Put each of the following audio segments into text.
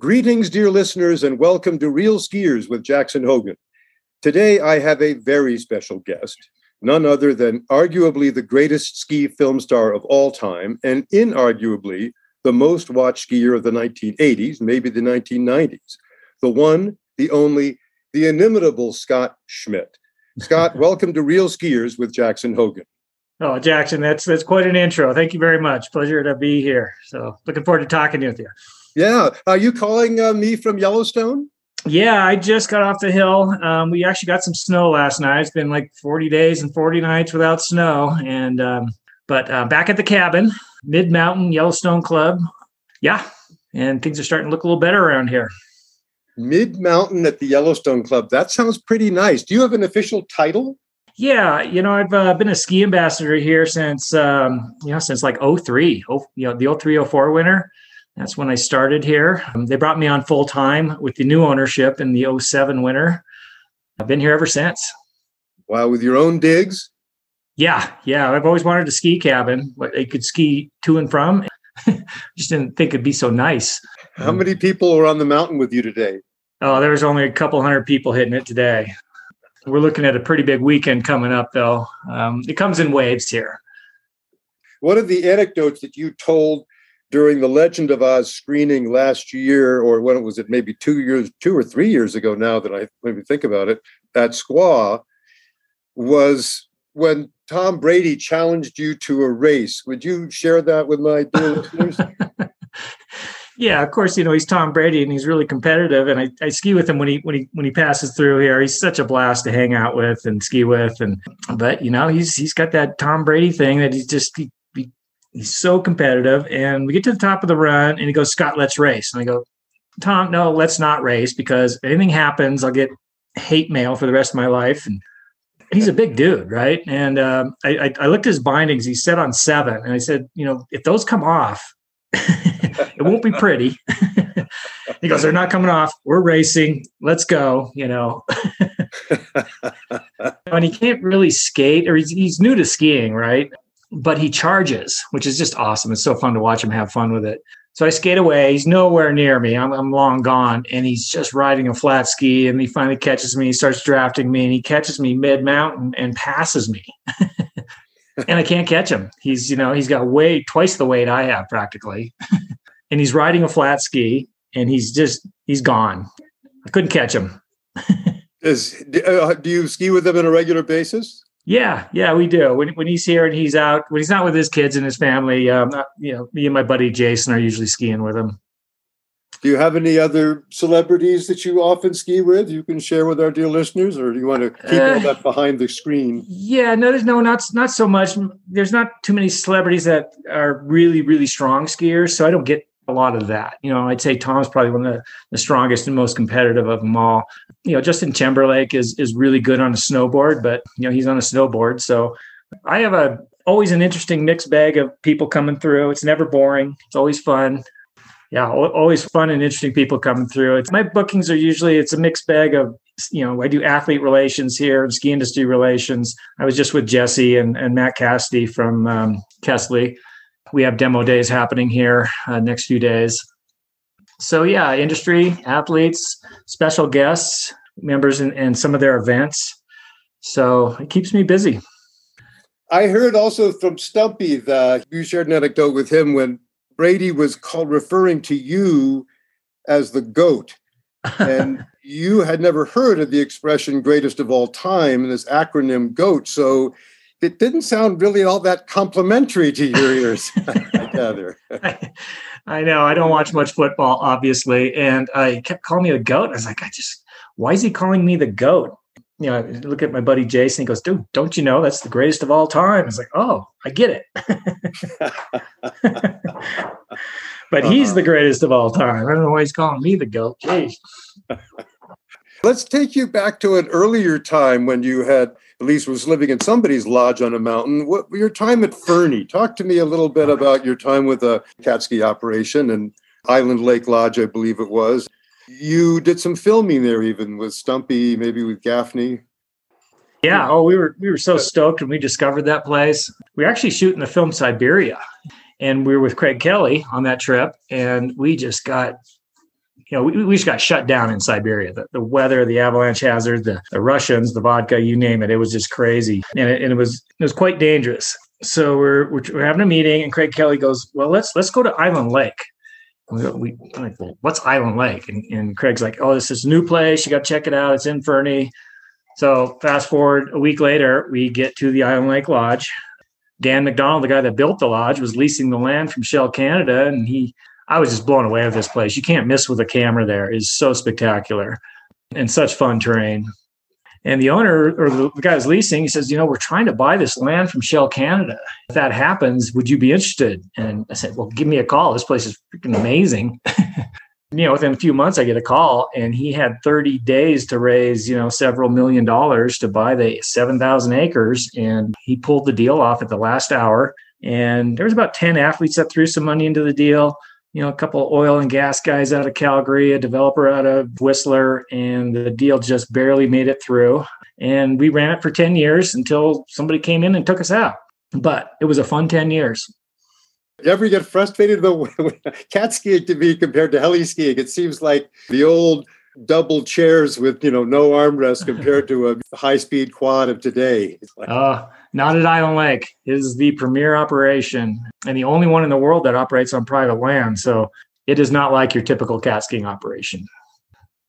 Greetings, dear listeners, and welcome to Real Skiers with Jackson Hogen. Today, I have a very special guest, none other than arguably the greatest ski film star of all time, and inarguably the most watched skier of the 1980s, maybe the 1990s. The one, the only, the inimitable Scot Schmidt. Scot, welcome to Real Skiers with Jackson Hogen. Oh, Jackson, that's that's quite an intro. Thank you very much. Pleasure to be here. So, looking forward to talking with you. Yeah. Are you calling uh, me from Yellowstone? Yeah, I just got off the hill. Um, we actually got some snow last night. It's been like 40 days and 40 nights without snow. And, um, but uh, back at the cabin, Mid Mountain Yellowstone Club. Yeah. And things are starting to look a little better around here. Mid Mountain at the Yellowstone Club. That sounds pretty nice. Do you have an official title? Yeah, you know, I've uh, been a ski ambassador here since, um, you know, since like 03, oh, you know, the 03, 04 winter. That's when I started here. Um, they brought me on full time with the new ownership in the 07 winter. I've been here ever since. Wow, with your own digs? Yeah, yeah. I've always wanted a ski cabin, but I could ski to and from. Just didn't think it'd be so nice. How many people are on the mountain with you today? Oh, there was only a couple hundred people hitting it today. We're looking at a pretty big weekend coming up, though. Um, it comes in waves here. What are the anecdotes that you told during the Legend of Oz screening last year, or when it was it maybe two years, two or three years ago now that I maybe think about it, at Squaw was when Tom Brady challenged you to a race. Would you share that with my dear listeners? Yeah, of course, you know, he's Tom Brady and he's really competitive. And I, I ski with him when he when he when he passes through here. He's such a blast to hang out with and ski with. And but you know, he's he's got that Tom Brady thing that he's just he, He's so competitive. And we get to the top of the run and he goes, Scot, let's race. And I go, Tom, no, let's not race because if anything happens, I'll get hate mail for the rest of my life. And he's a big dude, right? And um, I, I, looked at his bindings. He set on seven, and I said, you know, if those come off, it won't be pretty. he goes, they're not coming off. We're racing. Let's go. You know, and he can't really skate, or he's, he's new to skiing, right? But he charges, which is just awesome. It's so fun to watch him have fun with it. So I skate away. He's nowhere near me. I'm, I'm long gone. And he's just riding a flat ski. And he finally catches me. He starts drafting me and he catches me mid mountain and passes me. and I can't catch him. He's, you know, he's got way twice the weight I have practically. and he's riding a flat ski and he's just, he's gone. I couldn't catch him. Is, uh, do you ski with him on a regular basis? Yeah, yeah, we do. When when he's here and he's out, when he's not with his kids and his family, um, you know, me and my buddy Jason are usually skiing with him. Do you have any other celebrities that you often ski with? You can share with our dear listeners, or do you want to keep uh, all that behind the screen? Yeah, no, there's no, not not so much. There's not too many celebrities that are really, really strong skiers, so I don't get a lot of that. You know, I'd say Tom's probably one of the, the strongest and most competitive of them all. You know, Justin Timberlake is is really good on a snowboard, but you know, he's on a snowboard. So I have a always an interesting mixed bag of people coming through. It's never boring. It's always fun. Yeah, always fun and interesting people coming through. It's my bookings are usually it's a mixed bag of you know, I do athlete relations here and ski industry relations. I was just with Jesse and, and Matt Cassidy from um, Kesley we have demo days happening here uh, next few days. So yeah, industry, athletes, special guests, members in, in some of their events. So it keeps me busy. I heard also from Stumpy that you shared an anecdote with him when Brady was called referring to you as the goat. And you had never heard of the expression greatest of all time, this acronym GOAT. So it didn't sound really all that complimentary to your ears. I, gather. I know. I don't watch much football, obviously, and I kept calling me the goat. I was like, I just, why is he calling me the goat? You know, I look at my buddy Jason. He goes, "Dude, don't you know that's the greatest of all time?" I was like, "Oh, I get it." but uh-huh. he's the greatest of all time. I don't know why he's calling me the goat. Jeez. Let's take you back to an earlier time when you had at least was living in somebody's lodge on a mountain. What your time at Fernie? Talk to me a little bit about your time with uh, the Catski operation and Island Lake Lodge, I believe it was. You did some filming there, even with Stumpy, maybe with Gaffney. Yeah. Oh, we were we were so stoked when we discovered that place. We were actually shooting the film Siberia, and we were with Craig Kelly on that trip, and we just got you know, we, we just got shut down in Siberia. The, the weather, the avalanche hazard, the, the Russians, the vodka, you name it. It was just crazy. And it, and it was it was quite dangerous. So we're, we're, we're having a meeting and Craig Kelly goes, well, let's, let's go to Island Lake. We, we like, well, what's Island Lake? And, and Craig's like, oh, this is new place. You got to check it out. It's in Fernie. So fast forward a week later, we get to the Island Lake Lodge. Dan McDonald, the guy that built the lodge, was leasing the land from Shell Canada, and he, I was just blown away with this place. You can't miss with a camera. There is so spectacular and such fun terrain. And the owner or the guy who's leasing, he says, you know, we're trying to buy this land from Shell Canada. If that happens, would you be interested? And I said, well, give me a call. This place is freaking amazing. you know, within a few months, I get a call, and he had 30 days to raise, you know, several million dollars to buy the 7,000 acres. And he pulled the deal off at the last hour. And there was about 10 athletes that threw some money into the deal you know, a couple oil and gas guys out of Calgary, a developer out of Whistler, and the deal just barely made it through. And we ran it for 10 years until somebody came in and took us out. But it was a fun 10 years. You ever get frustrated about cat skiing to me compared to heli skiing? It seems like the old double chairs with you know no armrest compared to a high speed quad of today. Like- uh, not at Island Lake. Is the premier operation and the only one in the world that operates on private land. So it is not like your typical cat skiing operation.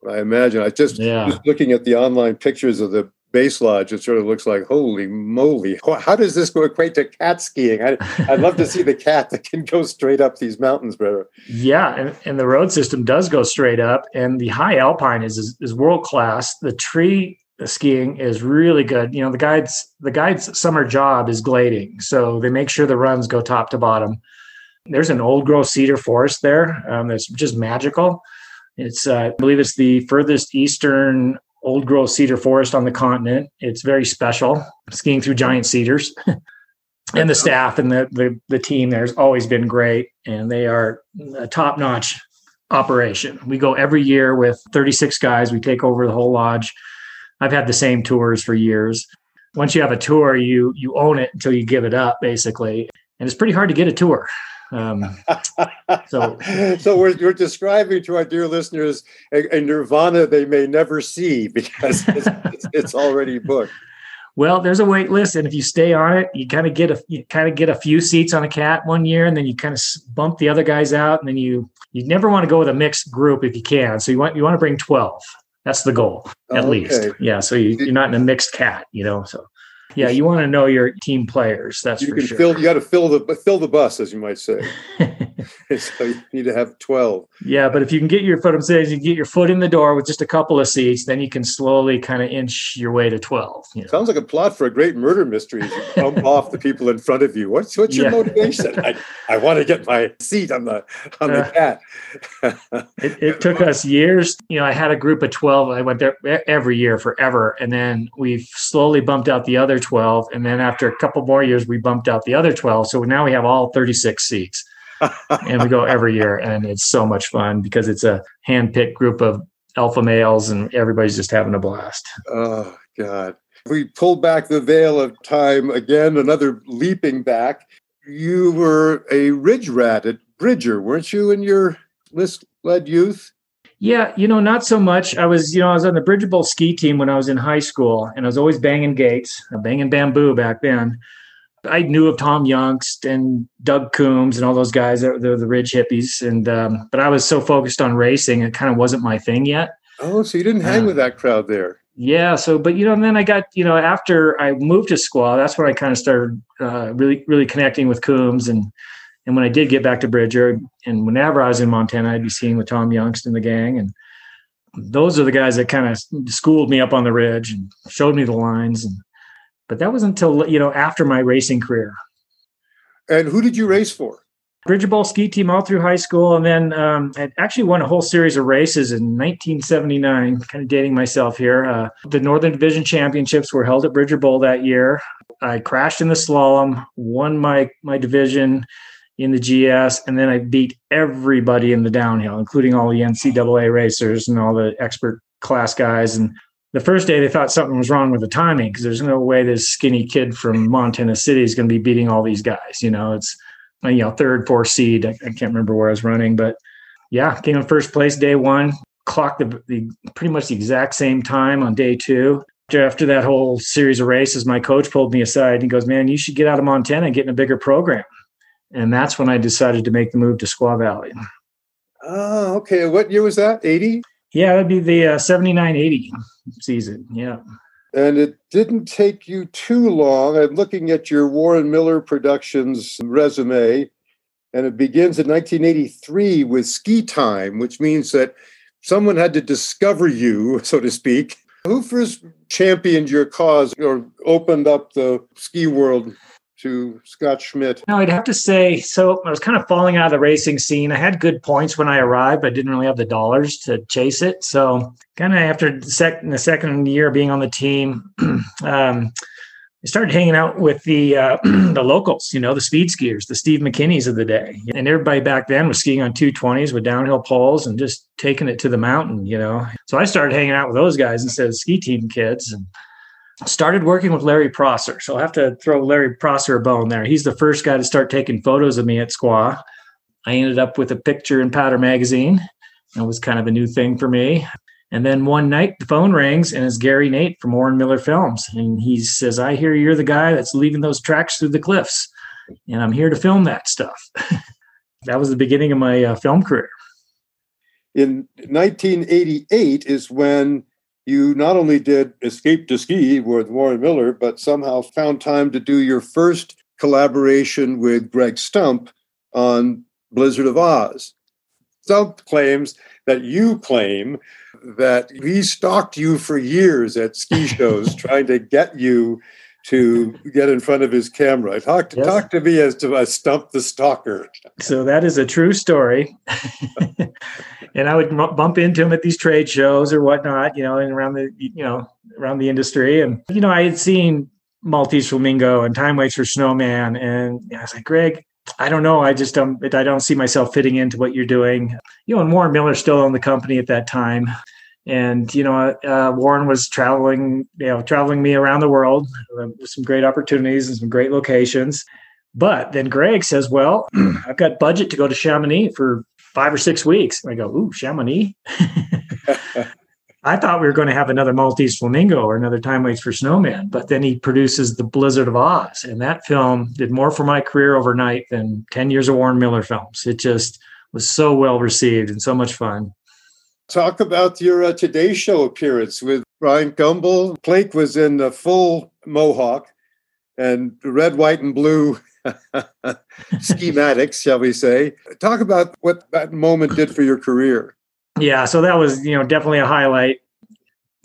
I imagine. I just, yeah. just looking at the online pictures of the base lodge, it sort of looks like, holy moly, how does this go equate to cat skiing? I, would love to see the cat that can go straight up these mountains, brother. Yeah, and, and the road system does go straight up, and the high alpine is is, is world class. The tree skiing is really good. You know, the guides the guides' summer job is glading, so they make sure the runs go top to bottom. There's an old growth cedar forest there um, that's just magical. It's uh, I believe it's the furthest eastern old growth cedar forest on the continent. It's very special. Skiing through giant cedars. and the staff and the, the, the team there's always been great and they are a top-notch operation we go every year with 36 guys we take over the whole lodge i've had the same tours for years once you have a tour you you own it until you give it up basically and it's pretty hard to get a tour um, so, so we're, we're describing to our dear listeners a, a nirvana they may never see because it's, it's, it's, already booked. Well, there's a wait list, and if you stay on it, you kind of get a you kind of get a few seats on a cat one year, and then you kind of bump the other guys out, and then you you never want to go with a mixed group if you can. So you want you want to bring twelve. That's the goal, at okay. least. Yeah. So you, you're not in a mixed cat, you know. So yeah, you want to know your team players. That's you can sure. fill. You got to fill the fill the bus, as you might say. so you need to have twelve. Yeah, but if you can get your foot, I'm saying, you get your foot in the door with just a couple of seats, then you can slowly kind of inch your way to twelve. You know? Sounds like a plot for a great murder mystery. You bump off the people in front of you. What's what's your yeah. motivation? I, I want to get my seat on the on the uh, cat. it, it took us years. You know, I had a group of twelve. I went there every year forever, and then we've slowly bumped out the other 12. And then after a couple more years, we bumped out the other 12. So now we have all 36 seats. and we go every year. And it's so much fun because it's a hand picked group of alpha males and everybody's just having a blast. Oh, God. We pulled back the veil of time again, another leaping back. You were a ridge rat at Bridger, weren't you, in your list led youth? Yeah, you know, not so much. I was, you know, I was on the Bridger Bowl ski team when I was in high school, and I was always banging gates, uh, banging bamboo back then. I knew of Tom Jungst and Doug Coombs and all those guys. They're, they're the Ridge hippies, and um, but I was so focused on racing, it kind of wasn't my thing yet. Oh, so you didn't hang uh, with that crowd there? Yeah. So, but you know, and then I got, you know, after I moved to Squaw, that's when I kind of started uh, really, really connecting with Coombs and and when I did get back to Bridger, and whenever I was in Montana, I'd be seeing with Tom Jungst and the gang. And those are the guys that kind of schooled me up on the ridge and showed me the lines. And but that was until you know after my racing career. And who did you race for? Bridger Bowl ski team all through high school, and then um, I actually won a whole series of races in 1979. Kind of dating myself here. Uh, the Northern Division Championships were held at Bridger Bowl that year. I crashed in the slalom, won my my division, in the GS, and then I beat everybody in the downhill, including all the NCAA racers and all the expert class guys. And the first day they thought something was wrong with the timing because there's no way this skinny kid from Montana City is going to be beating all these guys. You know, it's you know third, fourth seed. I, I can't remember where I was running, but yeah, came in first place day one, clocked the, the pretty much the exact same time on day two. After that whole series of races, my coach pulled me aside and goes, Man, you should get out of Montana and get in a bigger program. And that's when I decided to make the move to Squaw Valley. Oh, okay. What year was that? 80? Yeah, that'd be the uh, 79 80 season. Yeah. And it didn't take you too long. I'm looking at your Warren Miller Productions resume, and it begins in 1983 with Ski Time, which means that someone had to discover you, so to speak. Who first championed your cause or opened up the ski world to Scot Schmidt? No, I'd have to say so. I was kind of falling out of the racing scene. I had good points when I arrived, but didn't really have the dollars to chase it. So, kind of after the, sec- the second year being on the team, um, I started hanging out with the uh, the locals, you know, the speed skiers, the Steve McKinneys of the day, and everybody back then was skiing on 220s with downhill poles and just taking it to the mountain, you know. So I started hanging out with those guys instead of ski team kids, and started working with Larry Prosser. So I'll have to throw Larry Prosser a bone there. He's the first guy to start taking photos of me at Squaw. I ended up with a picture in Powder Magazine. It was kind of a new thing for me. And then one night the phone rings and it's Gary Nate from Warren Miller Films. And he says, I hear you're the guy that's leaving those tracks through the cliffs. And I'm here to film that stuff. that was the beginning of my uh, film career. In 1988 is when you not only did Escape to Ski with Warren Miller, but somehow found time to do your first collaboration with Greg Stump on Blizzard of Oz. Stump claims that you claim that he stalked you for years at ski shows trying to get you to get in front of his camera. Talk to, yes. talk to me as to a Stump the Stalker. So that is a true story. and I would bump into him at these trade shows or whatnot, you know, and around the, you know, around the industry. And, you know, I had seen Maltese Flamingo and Time Waits for Snowman. And I was like, Greg, I don't know. I just don't. I don't see myself fitting into what you're doing. You know, and Warren Miller still owned the company at that time, and you know, uh, Warren was traveling, you know, traveling me around the world with some great opportunities and some great locations. But then Greg says, "Well, I've got budget to go to Chamonix for five or six weeks." And I go, "Ooh, Chamonix." I thought we were going to have another Maltese Flamingo or another Time Waits for Snowman, but then he produces The Blizzard of Oz. And that film did more for my career overnight than 10 years of Warren Miller films. It just was so well received and so much fun. Talk about your uh, Today Show appearance with Bryant Gumbel. Plake was in the full mohawk and red, white, and blue schematics, shall we say. Talk about what that moment did for your career yeah, so that was you know definitely a highlight.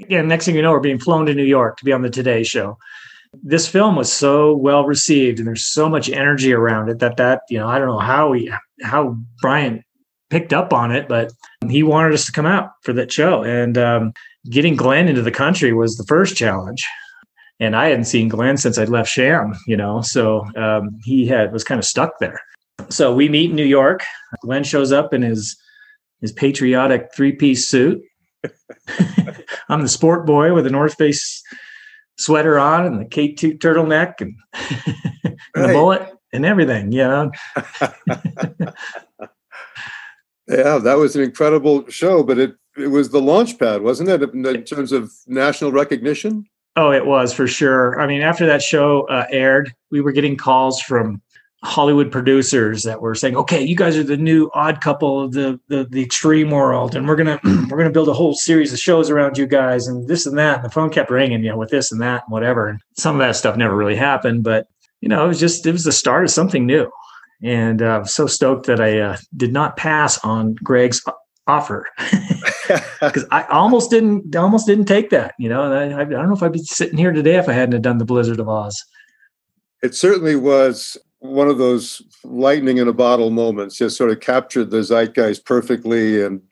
Again, next thing you know, we're being flown to New York to be on the Today Show. This film was so well received, and there's so much energy around it that that you know I don't know how we how Bryant picked up on it, but he wanted us to come out for that show. And um, getting Glenn into the country was the first challenge. And I hadn't seen Glenn since I'd left Cham, you know, so um, he had was kind of stuck there. So we meet in New York. Glenn shows up in his his patriotic three piece suit. I'm the sport boy with a North Face sweater on and the K2 turtleneck and, and right. the bullet and everything, you know. yeah, that was an incredible show, but it it was the launch pad, wasn't it, in terms of national recognition? Oh, it was for sure. I mean, after that show uh, aired, we were getting calls from Hollywood producers that were saying, "Okay, you guys are the new odd couple of the the, the extreme world, and we're gonna we're gonna build a whole series of shows around you guys, and this and that." And the phone kept ringing, you know, with this and that and whatever. And some of that stuff never really happened, but you know, it was just it was the start of something new, and uh, I'm so stoked that I uh, did not pass on Greg's offer because I almost didn't almost didn't take that. You know, I, I don't know if I'd be sitting here today if I hadn't done the Blizzard of Oz. It certainly was one of those lightning in a bottle moments just sort of captured the zeitgeist perfectly and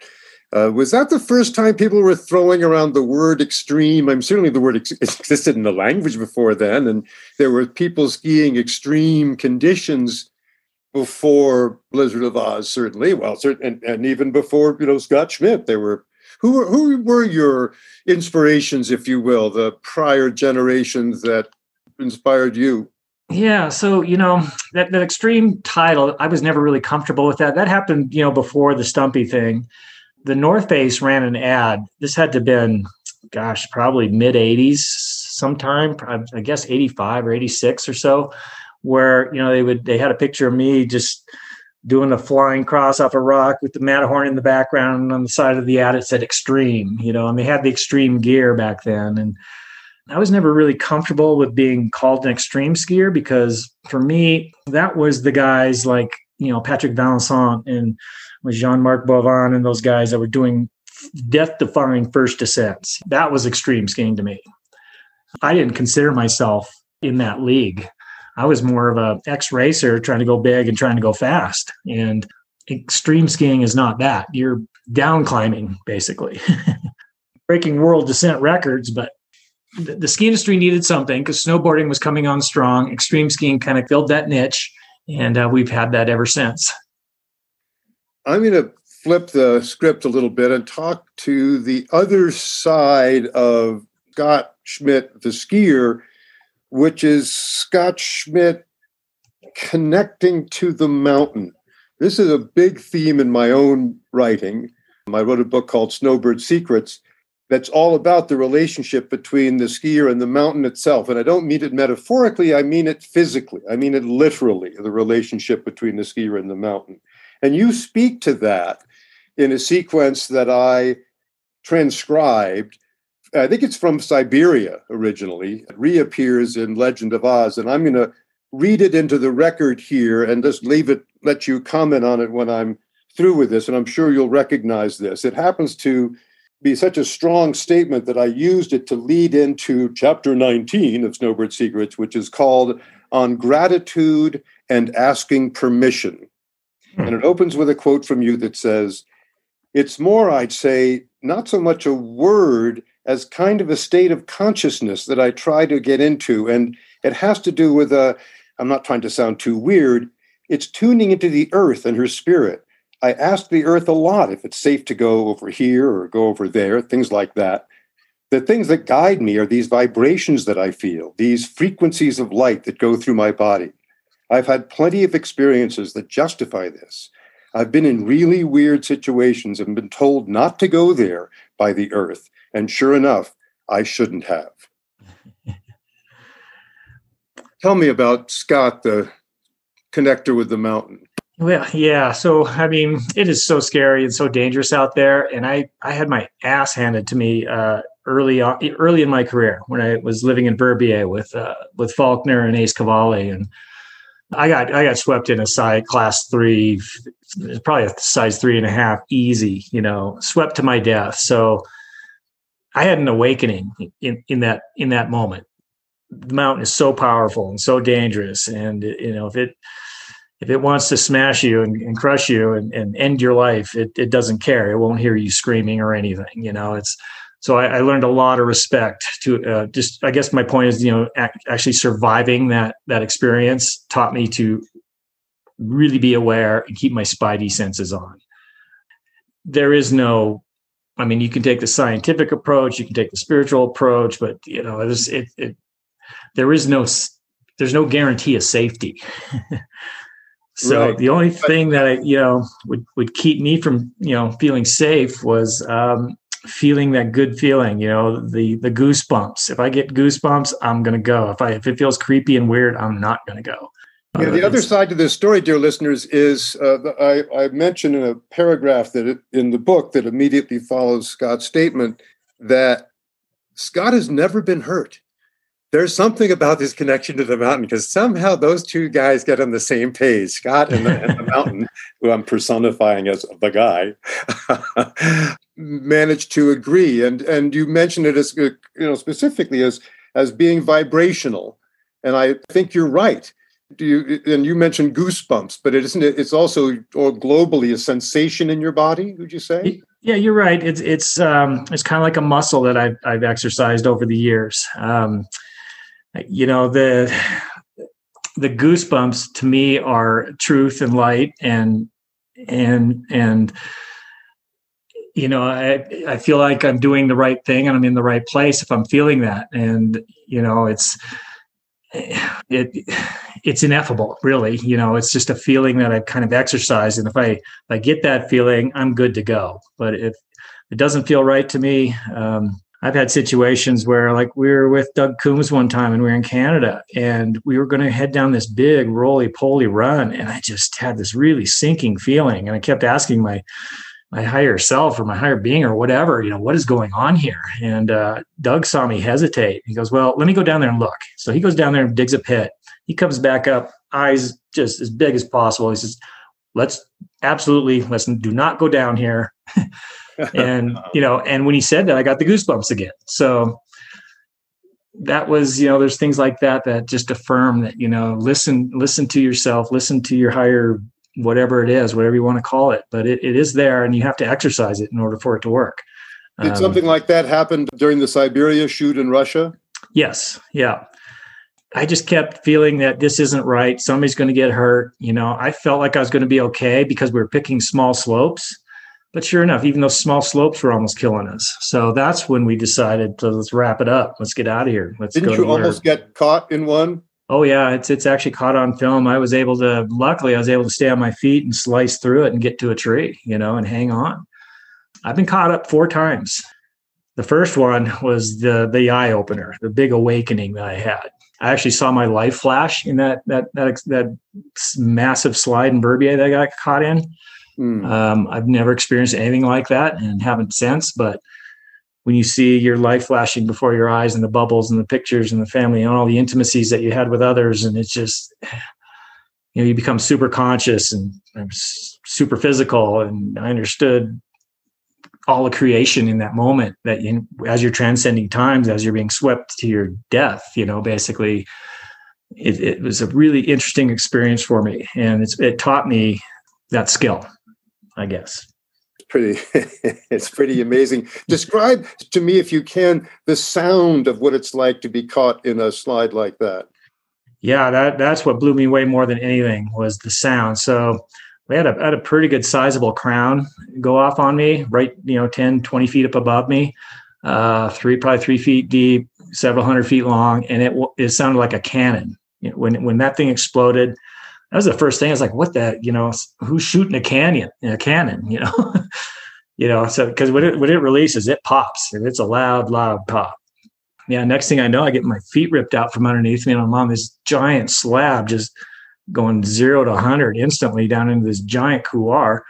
uh, was that the first time people were throwing around the word extreme? I'm certainly the word ex- existed in the language before then, and there were people skiing extreme conditions before Blizzard of Oz, certainly. Well, certain, and, and even before you know Scot Schmidt, there were who were who were your inspirations, if you will, the prior generations that inspired you? Yeah, so you know that that extreme title, I was never really comfortable with that. That happened, you know, before the Stumpy thing. The North Face ran an ad. This had to have been, gosh, probably mid '80s, sometime. I guess '85 or '86 or so, where you know they would they had a picture of me just doing a flying cross off a rock with the Matterhorn in the background. And on the side of the ad, it said "Extreme." You know, and they had the extreme gear back then, and I was never really comfortable with being called an extreme skier because for me, that was the guys like, you know, Patrick Vallençant and Jean Marc Boivin and those guys that were doing death defying first descents. That was extreme skiing to me. I didn't consider myself in that league. I was more of a ex racer trying to go big and trying to go fast. And extreme skiing is not that. You're down climbing, basically. Breaking world descent records, but the, the ski industry needed something because snowboarding was coming on strong. Extreme skiing kind of filled that niche, and uh, we've had that ever since. I'm going to flip the script a little bit and talk to the other side of Scot Schmidt, the skier, which is Scot Schmidt connecting to the mountain. This is a big theme in my own writing. I wrote a book called Snowbird Secrets, that's all about the relationship between the skier and the mountain itself. And I don't mean it metaphorically, I mean it physically. I mean it literally, the relationship between the skier and the mountain. And you speak to that in a sequence that I transcribed. I think it's from Siberia originally. It reappears in Legend of Oz. And I'm going to read it into the record here and just leave it, let you comment on it when I'm through with this. And I'm sure you'll recognize this. It happens to be such a strong statement that I used it to lead into chapter 19 of Snowbird Secrets, which is called On Gratitude and Asking Permission. Hmm. And it opens with a quote from you that says, It's more, I'd say, not so much a word as kind of a state of consciousness that I try to get into. And it has to do with a, I'm not trying to sound too weird, it's tuning into the earth and her spirit I ask the earth a lot if it's safe to go over here or go over there, things like that. The things that guide me are these vibrations that I feel, these frequencies of light that go through my body. I've had plenty of experiences that justify this. I've been in really weird situations and been told not to go there by the earth. And sure enough, I shouldn't have. Tell me about Scot, the connector with the mountain. Well, yeah. So, I mean, it is so scary and so dangerous out there. And I, I had my ass handed to me uh, early on, early in my career when I was living in Verbier with uh, with Faulkner and Ace Cavalli, and I got I got swept in a size class three, probably a size three and a half, easy. You know, swept to my death. So, I had an awakening in in that in that moment. The mountain is so powerful and so dangerous, and you know if it if it wants to smash you and, and crush you and, and, end your life, it, it doesn't care. It won't hear you screaming or anything. You know, it's so I, I learned a lot of respect to uh, just. I guess my point is, you know, ac- actually surviving that that experience taught me to really be aware and keep my spidey senses on. There is no, I mean, you can take the scientific approach, you can take the spiritual approach, but you know, it, it, it there is no there's no guarantee of safety. So right. the only thing that I, you know, would, would keep me from, you know, feeling safe was um, feeling that good feeling, you know, the the goosebumps. If I get goosebumps, I'm gonna go. If I if it feels creepy and weird, I'm not gonna go. Yeah, the uh, other side to this story, dear listeners, is uh, I, I mentioned in a paragraph that it, in the book that immediately follows Scot's statement that Scot has never been hurt. There's something about this connection to the mountain because somehow those two guys get on the same page scot and the, and the mountain who i'm personifying as the guy managed to agree. And and you mentioned it as you know specifically as as being vibrational. And i think you're right do you and you mentioned goosebumps but it isn't it's also or globally a sensation in your body would you say? Yeah you're right. It's it's um it's kind of like a muscle that i've i've exercised over the years. Um you know the the goosebumps to me are truth and light and and and you know i i feel like i'm doing the right thing and i'm in the right place if i'm feeling that. And you know it's it it's ineffable, really. You know, it's just a feeling that I've kind of exercised. And if I, if I get that feeling, I'm good to go. But if it doesn't feel right to me, um, I've had situations where, like, we were with Doug Coombs one time and we were in Canada and we were going to head down this big roly poly run. And I just had this really sinking feeling. And I kept asking my, my higher self or my higher being or whatever, you know, what is going on here? And uh, Doug saw me hesitate. He goes, Well, let me go down there and look. So he goes down there and digs a pit. He comes back up, eyes just as big as possible. He says, Let's absolutely listen, do not go down here. and, you know, and when he said that, I got the goosebumps again. So that was, you know, there's things like that that just affirm that, you know, listen, listen to yourself, listen to your higher whatever it is, whatever you want to call it. But it, it is there and you have to exercise it in order for it to work. Did um, something like that happen during the Siberia shoot in Russia? Yes. Yeah. I just kept feeling that this isn't right. Somebody's going to get hurt. You know, I felt like I was going to be okay because we were picking small slopes. But sure enough, even those small slopes were almost killing us. So that's when we decided to let's wrap it up. Let's get out of here. Let's Didn't you almost get caught in one? Oh yeah, it's it's actually caught on film. I was able to luckily I was able to stay on my feet and slice through it and get to a tree, you know, and hang on. I've been caught up four times. The first one was the the eye opener, the big awakening that I had. I actually saw my life flash in that that that that massive slide in Verbier that I got caught in. Mm. Um, I've never experienced anything like that and haven't since, but when you see your life flashing before your eyes and the bubbles and the pictures and the family and all the intimacies that you had with others and it's just you know you become super conscious and, super physical and i understood all the creation in that moment that you, as you're transcending times as you're being swept to your death you know basically it, it was a really interesting experience for me. And it taught me that skill i guess. Pretty it's pretty amazing. Describe to me if you can the sound of what it's like to be caught in a slide like that. Yeah that that's what blew me away more than anything was the sound. So we had a, had a pretty good sizable crown go off on me right you know 10 20 feet up above me uh three probably three feet deep several hundred feet long and it it sounded like a cannon you know, when when that thing exploded that was the first thing. I was like, what the, you know, who's shooting a canyon, a cannon, you know? you know, so because when it when it releases, it pops and it's a loud, loud pop. Yeah, next thing I know, I get my feet ripped out from underneath me, and I'm on this giant slab just going zero to hundred instantly down into this giant couloir,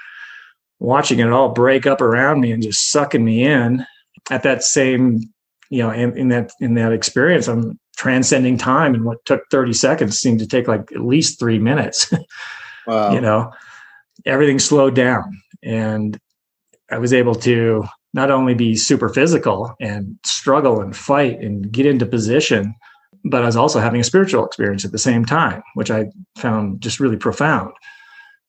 watching it all break up around me and just sucking me in. At that same, you know, in, in that in that experience, I'm transcending time and what took 30 seconds seemed to take like at least three minutes wow. you know everything slowed down and i was able to not only be super physical and struggle and fight and get into position but i was also having a spiritual experience at the same time which i found just really profound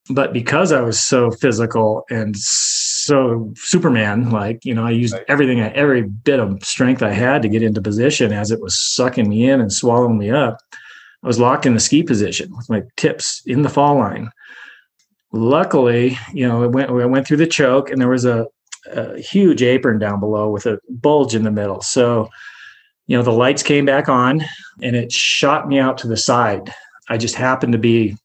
but because I was so physical and so Superman like, you know, I used right. everything, every bit of strength I had to get into position as it was sucking me in and swallowing me up. I was locked in the ski position with my tips in the fall line. Luckily, you know, I went, I went through the choke and there was a, a huge apron down below with a bulge in the middle. So, you know, the lights came back on and it shot me out to the side. I just happened to be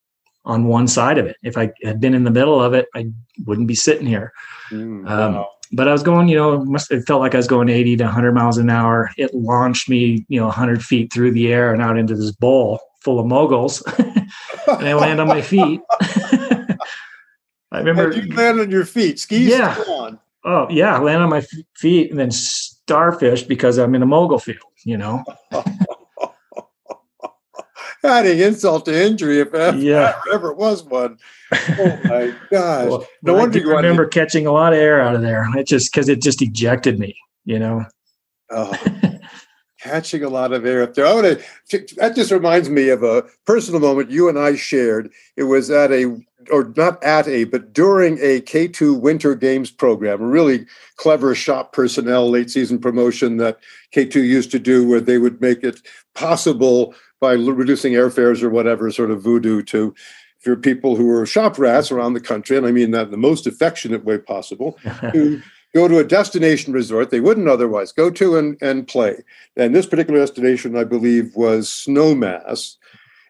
on one side of it. If I had been in the middle of it, I wouldn't be sitting here. Mm, um. But I was going, you know, must, it felt like I was going 80 to 100 miles an hour. It launched me, you know, 100 feet through the air and out into this bowl full of moguls. and I land on my feet. I remember. you land on your feet, skis yeah. on. Oh yeah, land on my feet and then starfish because I'm in a mogul field. You know. adding insult to injury if ever, yeah. ever was one. Oh my gosh! Well, no wonder you remember to... catching a lot of air out of there. It just because it just ejected me, you know. Oh, catching a lot of air up there. I want to. That just reminds me of a personal moment you and I shared. It was at a or not at a, but during a K2 Winter Games program, a really clever shop personnel late season promotion that K2 used to do, where they would make it possible by reducing airfares or whatever sort of voodoo to for people who were shop rats around the country, and I mean that in the most affectionate way possible, to go to a destination resort they wouldn't otherwise go to and, and play. And this particular destination, I believe, was Snowmass.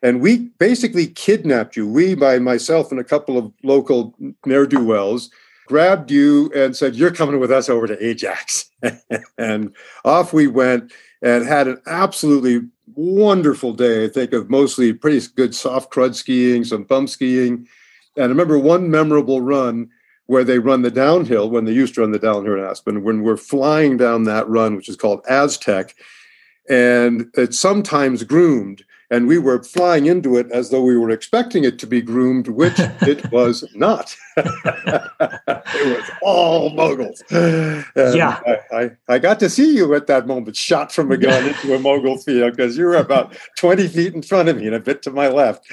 And we basically kidnapped you. We, by myself and a couple of local ne'er do wells, grabbed you and said, You're coming with us over to Ajax. and off we went and had an absolutely wonderful day. I think of mostly pretty good soft crud skiing, some bump skiing. And I remember one memorable run where they run the downhill when they used to run the downhill in Aspen, when we're flying down that run, which is called Aztec. And it's sometimes groomed and we were flying into it as though we were expecting it to be groomed, which it was not. it was all moguls. And yeah, I, I, I, got to see you at that moment, shot from a gun into a mogul field because you were about twenty feet in front of me and a bit to my left,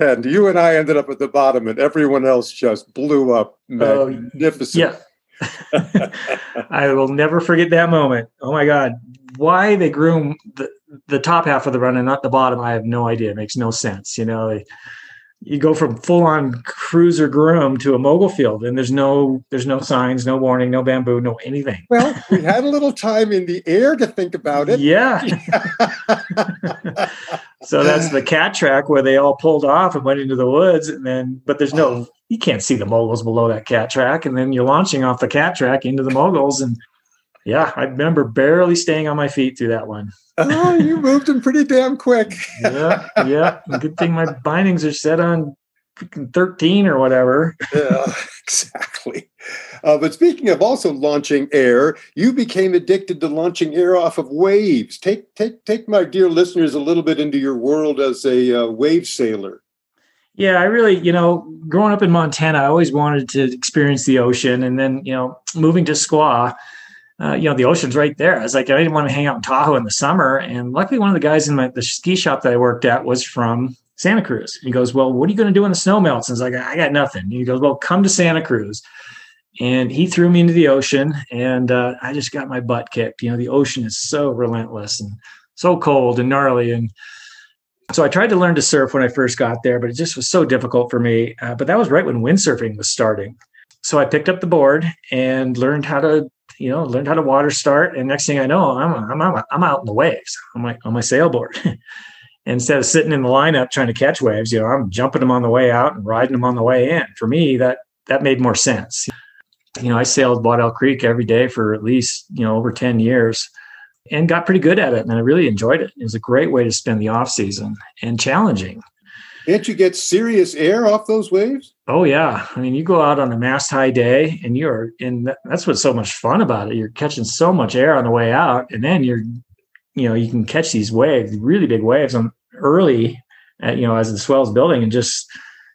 and you and I ended up at the bottom, and everyone else just blew up. Oh, Magnificent. Uh, yeah. I will never forget that moment. Oh my God. Why they groom the, the top half of the run and not the bottom, I have no idea. It makes no sense. You know, you go from full on cruiser groom to a mogul field and there's no there's no signs, no warning, no bamboo, no anything. Well, we had a little time in the air to think about it. Yeah. so that's the cat track where they all pulled off and went into the woods and then but there's no you can't see the moguls below that cat track and then you're launching off the cat track into the moguls and yeah, I remember barely staying on my feet through that one. oh, you moved them pretty damn quick. yeah, yeah. Good thing my bindings are set on 13 or whatever. yeah, exactly. Uh, but speaking of also launching air, you became addicted to launching air off of waves. Take take take my dear listeners a little bit into your world as a uh, wave sailor. Yeah, I really, you know, growing up in Montana, I always wanted to experience the ocean, and then you know, moving to Squaw uh, you know, the ocean's right there. I was like, I didn't want to hang out in Tahoe in the summer. And luckily, one of the guys in my, the ski shop that I worked at was from Santa Cruz. He goes, Well, what are you going to do when the snow melts? And I was like, I got nothing. He goes, Well, come to Santa Cruz. And he threw me into the ocean, and uh, I just got my butt kicked. You know, the ocean is so relentless and so cold and gnarly. And so I tried to learn to surf when I first got there, but it just was so difficult for me. Uh, but that was right when windsurfing was starting. So I picked up the board and learned how to you know, learned how to water start. And next thing I know, I'm, I'm, out, I'm out in the waves on my, on my sailboard. Instead of sitting in the lineup trying to catch waves, you know, I'm jumping them on the way out and riding them on the way in. For me, that, that made more sense. You know, I sailed Waddell Creek every day for at least, you know, over 10 years and got pretty good at it. And I really enjoyed it. It was a great way to spend the off season and challenging. Can't you get serious air off those waves? Oh yeah, I mean, you go out on a mast high day, and you're in. That's what's so much fun about it. You're catching so much air on the way out, and then you're, you know, you can catch these waves, really big waves, on early, at, you know, as the swell's building, and just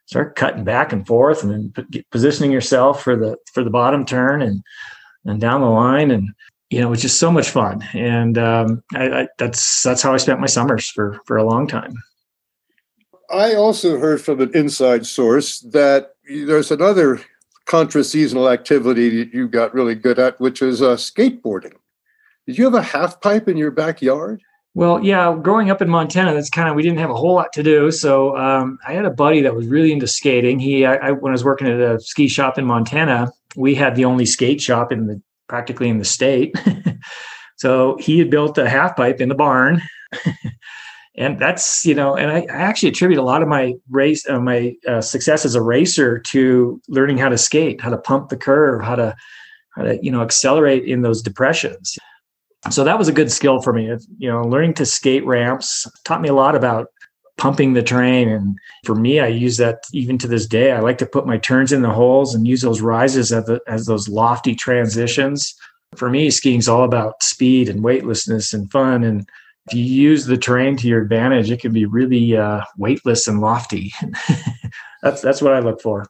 start cutting back and forth, and then positioning yourself for the for the bottom turn, and and down the line, and you know, it's just so much fun. And um, I, I, that's that's how I spent my summers for for a long time. I also heard from an inside source that there's another contra seasonal activity that you got really good at, which is uh, skateboarding. Did you have a half pipe in your backyard? Well, yeah, growing up in Montana, that's kind of we didn't have a whole lot to do. So um, I had a buddy that was really into skating. He, I, I, when I was working at a ski shop in Montana, we had the only skate shop in the practically in the state. so he had built a half pipe in the barn. and that's you know and i, I actually attribute a lot of my race uh, my uh, success as a racer to learning how to skate how to pump the curve how to how to you know accelerate in those depressions. So that was a good skill for me. You know learning to skate ramps taught me a lot about pumping the train and for me i use that even to this day. I like to put my turns in the holes and use those rises as, the, as those lofty transitions. For me skiing is all about speed and weightlessness and fun and if you use the terrain to your advantage, it can be really uh, weightless and lofty. that's that's what I look for.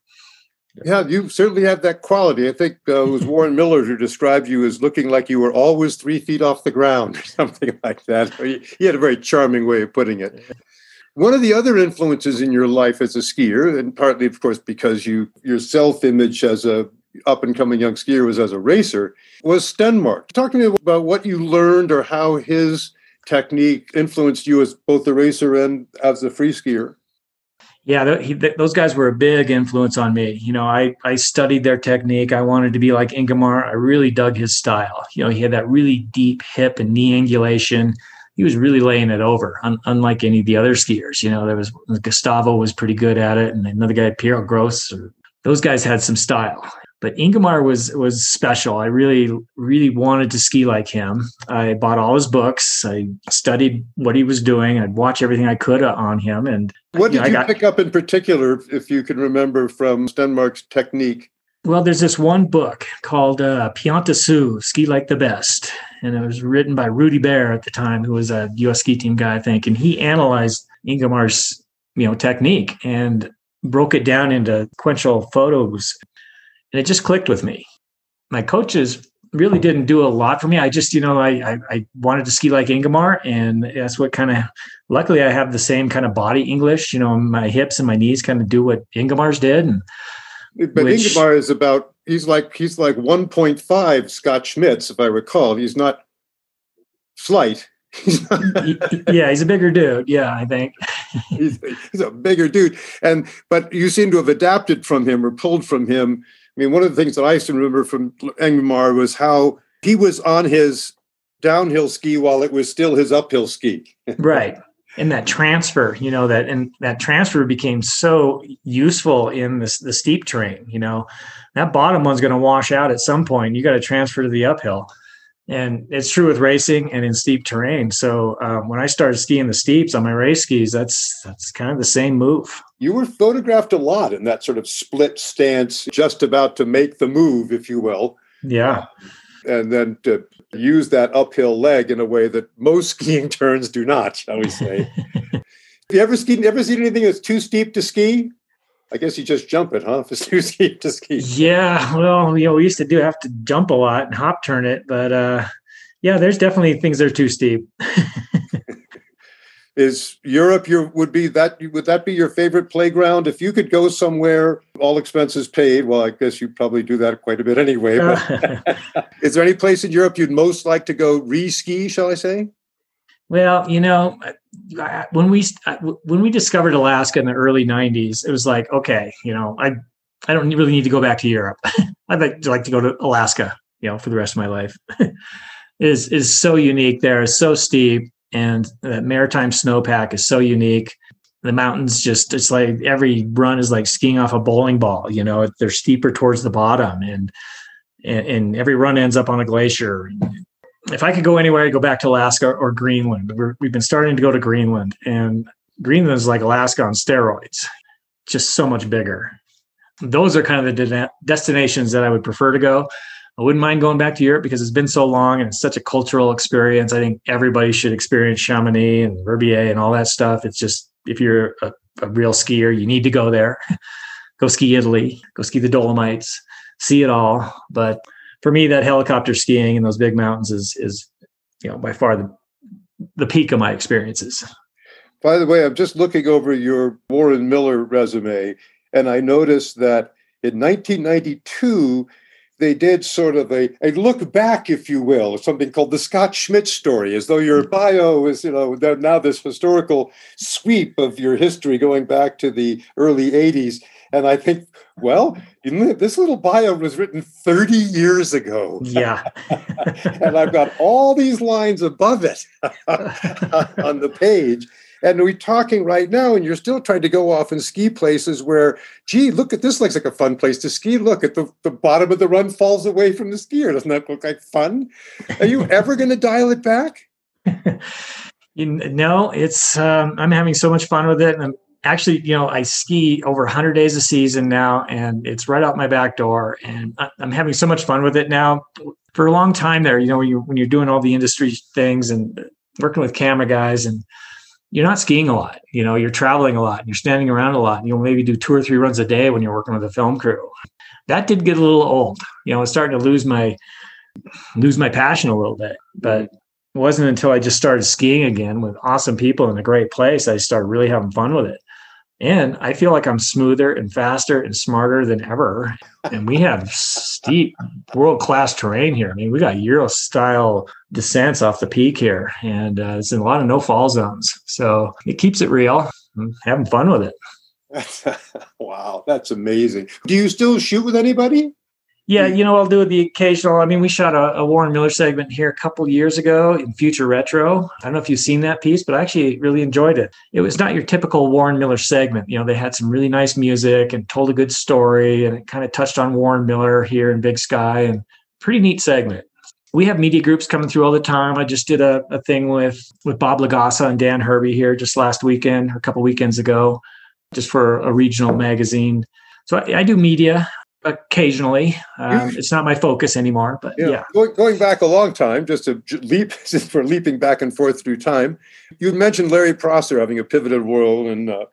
Yeah, you certainly have that quality. I think uh, it was Warren Miller who described you as looking like you were always three feet off the ground or something like that. He, had a very charming way of putting it. One of the other influences in your life as a skier, and partly, of course, because you your self image as a up and coming young skier was as a racer, was Stenmark. Talk to me about what you learned or how his technique influenced you as both a racer and as a free skier? Yeah, he, those guys were a big influence on me. You know, I I studied their technique. I wanted to be like Ingemar. I really dug his style. You know, he had that really deep hip and knee angulation. he was really laying it over, un- unlike any of the other skiers. You know, there was Gustavo was pretty good at it, and another guy, Piero Gross, or, those guys had some style. But Ingemar was was special. I really, really wanted to ski like him. I bought all his books. I studied what he was doing. I'd watch everything I could on him. And what did you, know, you got, pick up in particular, if you can remember, from Stenmark's technique? Well, there's this one book called uh, Pianta Su, Ski Like the Best and it was written by Rudy Bear at the time, who was a U.S. ski team guy, I think, and he analyzed Ingemar's you know technique and broke it down into sequential photos, and it just clicked with me. My coaches really didn't do a lot for me. I just, you know, I I, I wanted to ski like Ingemar, and that's what kind of. Luckily, I have the same kind of body English. You know, my hips and my knees kind of do what Ingemar's did, and but which, Ingemar is about he's like he's like 1.5 Scot Schmidts, if I recall. He's not slight. yeah, he's a bigger dude. Yeah, I think he's, he's, a bigger dude. And but you seem to have adapted from him or pulled from him. I mean, one of the things that I used to remember from Ingemar was how he was on his downhill ski while it was still his uphill ski. right. And that transfer you know that and that transfer became so useful in this the steep terrain you know. That bottom one's going to wash out at some point. You got to transfer to the uphill and it's true with racing and in steep terrain so um, when i started skiing the steeps on my race skis that's that's kind of the same move you were photographed a lot in that sort of split stance just about to make the move if you will yeah and then to use that uphill leg in a way that most skiing turns do not, shall we say. Have you ever skied, ever seen anything that's too steep to ski? I guess you just jump it, huh? If it's too steep to ski. Yeah, well, you know, we used to do have to jump a lot and hop turn it, but uh yeah, there's definitely things that are too steep. is Europe your would be that would that be your favorite playground if you could go somewhere all expenses paid well I guess you probably do that quite a bit anyway is there any place in Europe you'd most like to go re-ski shall I say well you know when we uh, when we discovered Alaska in the early 90s it was like okay you know I I don't really need to go back to Europe. I'd like to like to go to Alaska you know for the rest of my life. Is is so unique there it's so steep and the maritime snowpack is so unique. The mountains just it's like every run is like skiing off a bowling ball you know they're steeper towards the bottom and and, and every run ends up on a glacier if i could go anywhere i'd go back to alaska or greenland we have been starting to go to greenland and greenland is like alaska on steroids just so much bigger those are kind of the de- destinations that i would prefer to go I wouldn't mind going back to Europe because it's been so long and it's such a cultural experience. I think everybody should experience Chamonix and Verbier and all that stuff. It's just if you're a, a real skier, you need to go there. go ski Italy, go ski the Dolomites, see it all. But for me, that helicopter skiing in those big mountains is is you know by far the the peak of my experiences. By the way, I'm just looking over your Warren Miller resume, and I noticed that in 1992 they did sort of a, a look back, if you will, something called the Scot Schmidt story, as though your bio is, you know, now this historical sweep of your history going back to the early 80s. And I think, well, this little bio was written 30 years ago. Yeah. and I've got all these lines above it on the page. And we're talking right now, and you're still trying to go off and ski places where, gee, look at this looks like a fun place to ski. Look at the, the bottom of the run falls away from the skier. Doesn't that look like fun? Are you ever going to dial it back? you know, it's um, I'm having so much fun with it. And I'm actually, you know, I ski over 100 days a season now, and it's right out my back door, and I'm having so much fun with it now. For a long time there, you know, when you when you're doing all the industry things and working with camera guys and you're not skiing a lot. You know, you're traveling a lot. You're standing around a lot. and You'll maybe do two or three runs a day when you're working with a film crew. That did get a little old. You know, I was starting to lose my lose my passion a little bit. But it wasn't until I just started skiing again with awesome people in a great place I started really having fun with it. And I feel like I'm smoother and faster and smarter than ever. And we have steep world class terrain here. I mean, we got Euro style descents off the peak here, and uh, it's in a lot of no fall zones. So it keeps it real. I'm having fun with it. wow, that's amazing. Do you still shoot with anybody? Yeah, you know, I'll do the occasional. I mean, we shot a, a Warren Miller segment here a couple years ago in Future Retro. I don't know if you've seen that piece, but I actually really enjoyed it. It was not your typical Warren Miller segment. You know, they had some really nice music and told a good story, and it kind of touched on Warren Miller here in Big Sky, and pretty neat segment. We have media groups coming through all the time. I just did a, a thing with with Bob Lagasa and Dan Herbie here just last weekend or a couple weekends ago, just for a regional magazine. So I, I do media occasionally. Um, it's not my focus anymore, but yeah. yeah. Going, going, back a long time, just to leap, for leaping back and forth through time, you mentioned Larry Prosser having a pivotal role in, uh,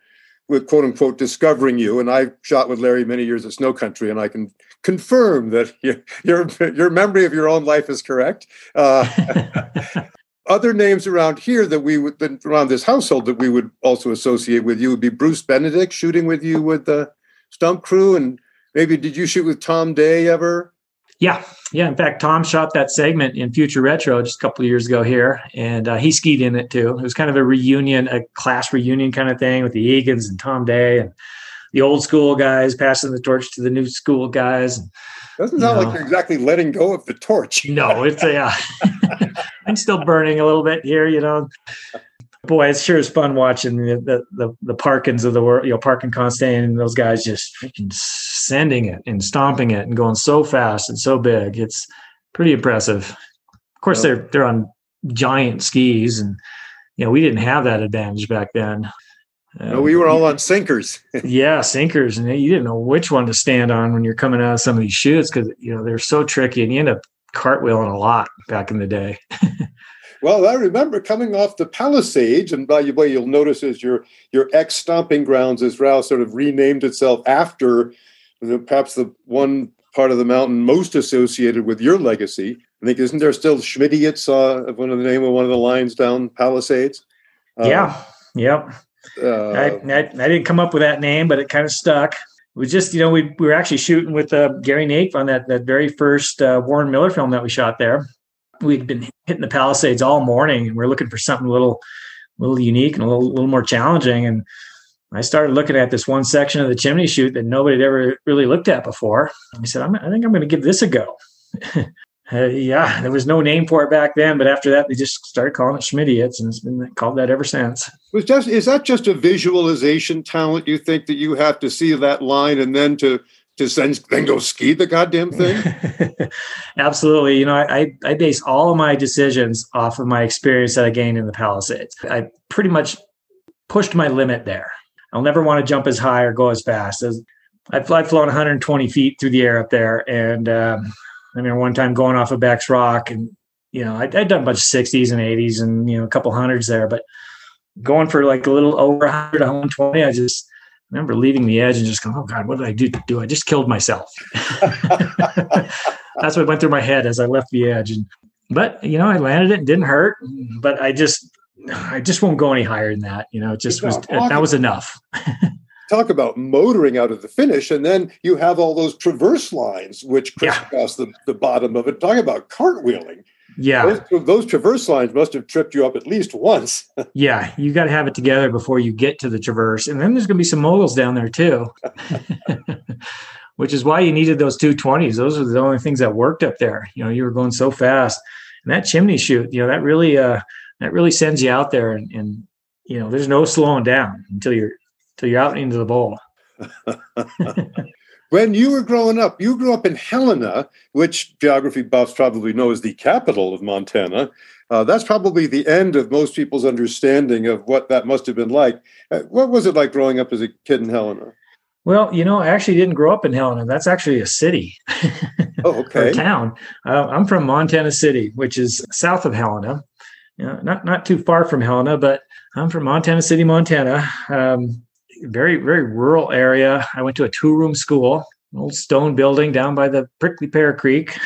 with quote unquote, discovering you. And I shot with Larry many years at Snow Country, and I can confirm that your, your, your memory of your own life is correct. Uh, other names around here that we would, around this household that we would also associate with you would be Bruce Benedict shooting with you with the Stump Crew and maybe did you shoot with Tom Day ever? Yeah, yeah. In fact, Tom shot that segment in Future Retro just a couple of years ago here, and uh, he skied in it too. It was kind of a reunion, a class reunion kind of thing with the Egans and Tom Day and the old school guys passing the torch to the new school guys. Doesn't sound you know, like you're exactly letting go of the torch. No, it's a. Yeah. I'm still burning a little bit here, you know boy, it sure is fun watching the the the, the Parkins of the world, you know, Parkin Costain and those guys just freaking sending it and stomping it and going so fast and so big. It's pretty impressive. Of course, they're they're on giant skis, and you know we didn't have that advantage back then. Uh, no, we were all on sinkers. yeah, sinkers, and you didn't know which one to stand on when you're coming out of some of these chutes because you know they're so tricky, and you end up cartwheeling a lot back in the day. Well, I remember coming off the Palisades, and by the way, you'll notice as your your ex stomping grounds as Rouse sort of renamed itself after perhaps the one part of the mountain most associated with your legacy. I think isn't there still Schmidiots, uh, one of the name of one of the lines down Palisades? Uh, yeah, yep. Uh, I, I, I, didn't come up with that name, but it kind of stuck. It was just, you know, we, we were actually shooting with uh, Gary Nape on that that very first uh, Warren Miller film that we shot there we'd been hitting the Palisades all morning, and we are looking for something a little, little unique and a little, little more challenging. And I started looking at this one section of the chimney chute that nobody had ever really looked at before. I said, i think I'm going to give this a go. uh, yeah, there was no name for it back then, but after that, they just started calling it Schmidiots, and it's been called that ever since. Was just is that just a visualization talent? You think that you have to see that line and then to to then, then go ski the goddamn thing? Absolutely. You know, I, I base all of my decisions off of my experience that I gained in the Palisades. I pretty much pushed my limit there. I'll never want to jump as high or go as fast as I've, I've flown 120 feet through the air up there. And um, I remember one time going off of Beck's Rock and, you know, I'd, I'd done a bunch of 60s and 80s and, you know, a couple hundreds there, but going for like a little over 100, 120, I just, remember leaving the edge and just going, "Oh God, what did I do? Do I just killed myself?" That's what went through my head as I left the edge. And but you know, I landed it; and didn't hurt. But I just, I just won't go any higher than that. You know, it just was that was enough. talk about motoring out of the finish, and then you have all those traverse lines which crisscross yeah. the, the bottom of it. Talk about cartwheeling. Yeah. Those, those, traverse lines must have tripped you up at least once. yeah. You got to have it together before you get to the traverse. And then there's going to be some moguls down there too, which is why you needed those 220s. Those are the only things that worked up there. You know, you were going so fast. And that chimney chute, you know, that really, uh, that really sends you out there and, and you know, there's no slowing down until you're, until you're out into the bowl. When you were growing up, you grew up in Helena, which geography buffs probably know is the capital of Montana. Uh, that's probably the end of most people's understanding of what that must have been like. Uh, what was it like growing up as a kid in Helena? Well, you know, I actually didn't grow up in Helena. That's actually a city. oh, okay. a town. Uh, I'm from Montana City, which is south of Helena. You know, not not too far from Helena, but I'm from Montana City, Montana. Um, very very rural area. I went to a two room school, old stone building down by the Prickly Pear Creek.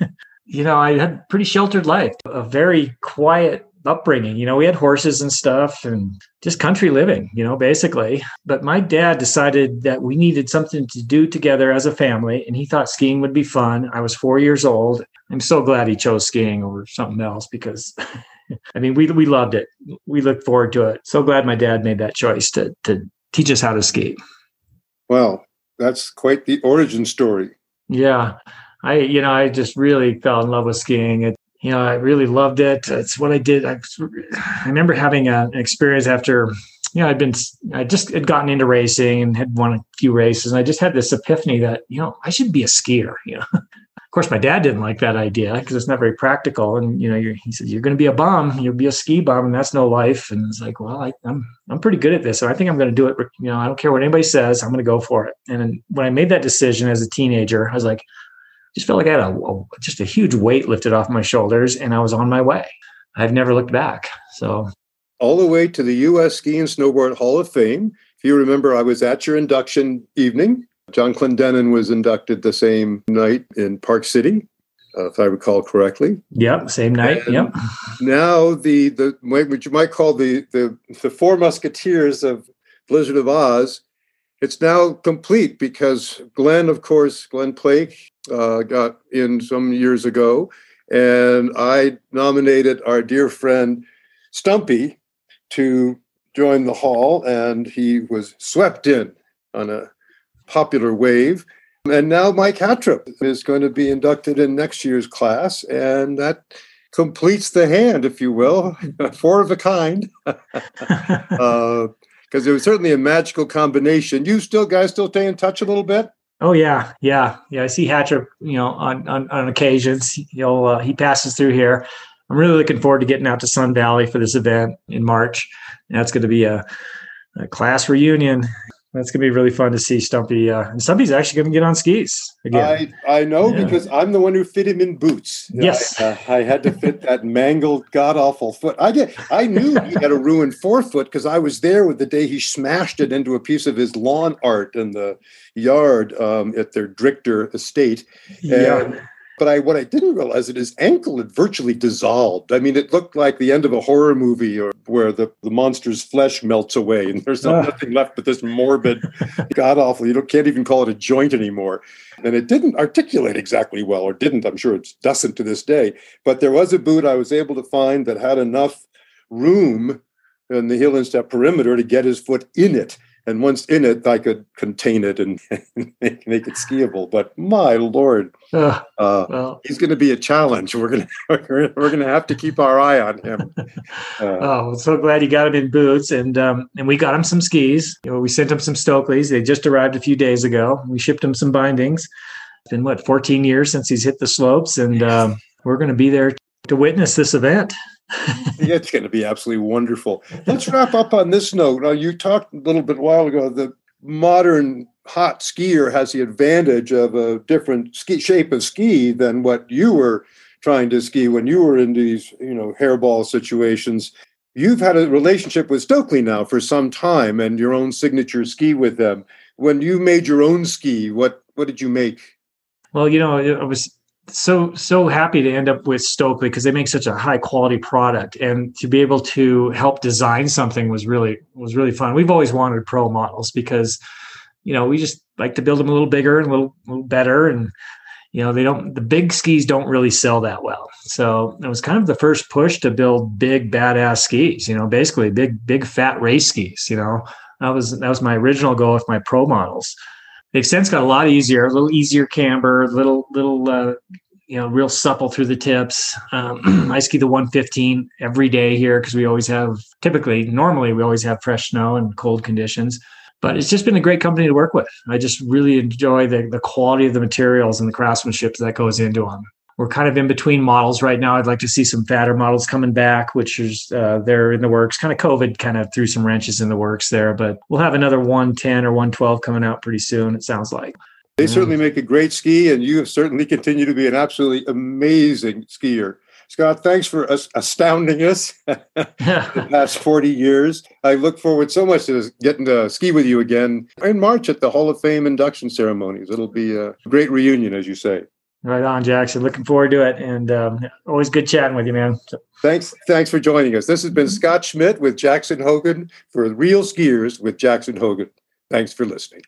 you know, I had a pretty sheltered life, a very quiet upbringing. You know, we had horses and stuff and just country living, you know, basically. But my dad decided that we needed something to do together as a family, and he thought skiing would be fun. I was four years old. I'm so glad he chose skiing over something else because. I mean, we we loved it. We looked forward to it. So glad my dad made that choice to to teach us how to skate. Well, that's quite the origin story. Yeah. I, you know, I just really fell in love with skiing. It, you know, I really loved it. It's what I did. I, I remember having a, an experience after, you know, I'd been, I just had gotten into racing and had won a few races. And I just had this epiphany that, you know, I should be a skier, you know. course, my dad didn't like that idea because it's not very practical. And, you know, he said, you're going to be a bum, you'll be a ski bum and that's no life. And it's like, well, I, I'm, I'm pretty good at this. So I think I'm going to do it. You know, I don't care what anybody says. I'm going to go for it. And when I made that decision as a teenager, I was like, just felt like I had a, a, just a huge weight lifted off my shoulders and I was on my way. I've never looked back. So all the way to the US Ski and Snowboard Hall of Fame. If you remember, I was at your induction evening. John Clendenin was inducted the same night in Park City, uh, if I recall correctly. Yep, same night. And yep. Now the the what you might call the the the four musketeers of Blizzard of Oz it's now complete because Glenn, of course, Glenn Plake uh, got in some years ago, and I nominated our dear friend Stumpy to join the hall, and he was swept in on a popular wave. And now Mike Hattrup is going to be inducted in next year's class, and that completes the hand, if you will, four of a kind. uh, because it was certainly a magical combination. You still guys still stay in touch a little bit? Oh yeah, yeah, yeah. I see Hatcher, you know, on on, on occasions. He'll uh, he passes through here. I'm really looking forward to getting out to Sun Valley for this event in March. That's going to be a, a class reunion that's gonna be really fun to see Stumpy. Uh, and Stumpy's actually gonna get on skis again. I, I know yeah. because I'm the one who fit him in boots. Yes, I, uh, I had to fit that mangled, god awful foot. I did. I knew he had a ruined forefoot because I was there with the day he smashed it into a piece of his lawn art in the yard um, at their Drichter estate. And yeah but I what I didn't realize that his ankle had virtually dissolved. I mean, it looked like the end of a horror movie or where the, the monster's flesh melts away and there's uh. nothing left but this morbid, god awful. You don't, can't even call it a joint anymore. And it didn't articulate exactly well, or didn't. I'm sure it doesn't to this day. But there was a boot I was able to find that had enough room in the heel instep perimeter to get his foot in it and once in it, I could contain it and make, make it skiable. But my lord, uh, well, he's going to be a challenge. We're going to we're going to have to keep our eye on him. Uh, oh, so glad you got him in boots, and um, and we got him some skis. You know, we sent him some Stöcklis. They just arrived a few days ago. We shipped him some bindings. It's been what 14 years since he's hit the slopes, and um, we're going to be there to witness this event. it's going to be absolutely wonderful. Let's wrap up on this note. Now, you talked a little bit while ago. The modern hot skier has the advantage of a different ski shape of ski than what you were trying to ski when you were in these, you know, hairball situations. You've had a relationship with Stöckli now for some time, and your own signature ski with them. When you made your own ski, what what did you make? Well, you know, it was so so happy to end up with Stöckli because they make such a high quality product, and to be able to help design something was really was really fun. We've always wanted pro models because you know we just like to build them a little bigger and a little, little better, and you know they don't the big skis don't really sell that well. So it was kind of the first push to build big badass skis. You know, basically big big fat race skis. You know, that was that was my original goal with my pro models they've since got a lot easier, a little easier camber, little little uh, you know real supple through the tips. Um, I ski the 115 every day here because we always have typically normally we always have fresh snow and cold conditions. But it's just been a great company to work with. I just really enjoy the, the quality of the materials and the craftsmanship that goes into them we're kind of in between models right now. I'd like to see some fatter models coming back, which is uh, they're in the works. Kind of COVID kind of threw some wrenches in the works there, but we'll have another 110 or 112 coming out pretty soon. It sounds like. They certainly make a great ski, and you have certainly continued to be an absolutely amazing skier. Scot, thanks for astounding us the past 40 years. I look forward so much to getting to ski with you again in March at the Hall of Fame induction ceremonies. It'll be a great reunion, as you say. Right on, Jackson. Looking forward to it, and um, always good chatting with you, man. Thanks, thanks for joining us. This has been Scot Schmidt with Jackson Hogen for Real Skiers with Jackson Hogen. Thanks for listening.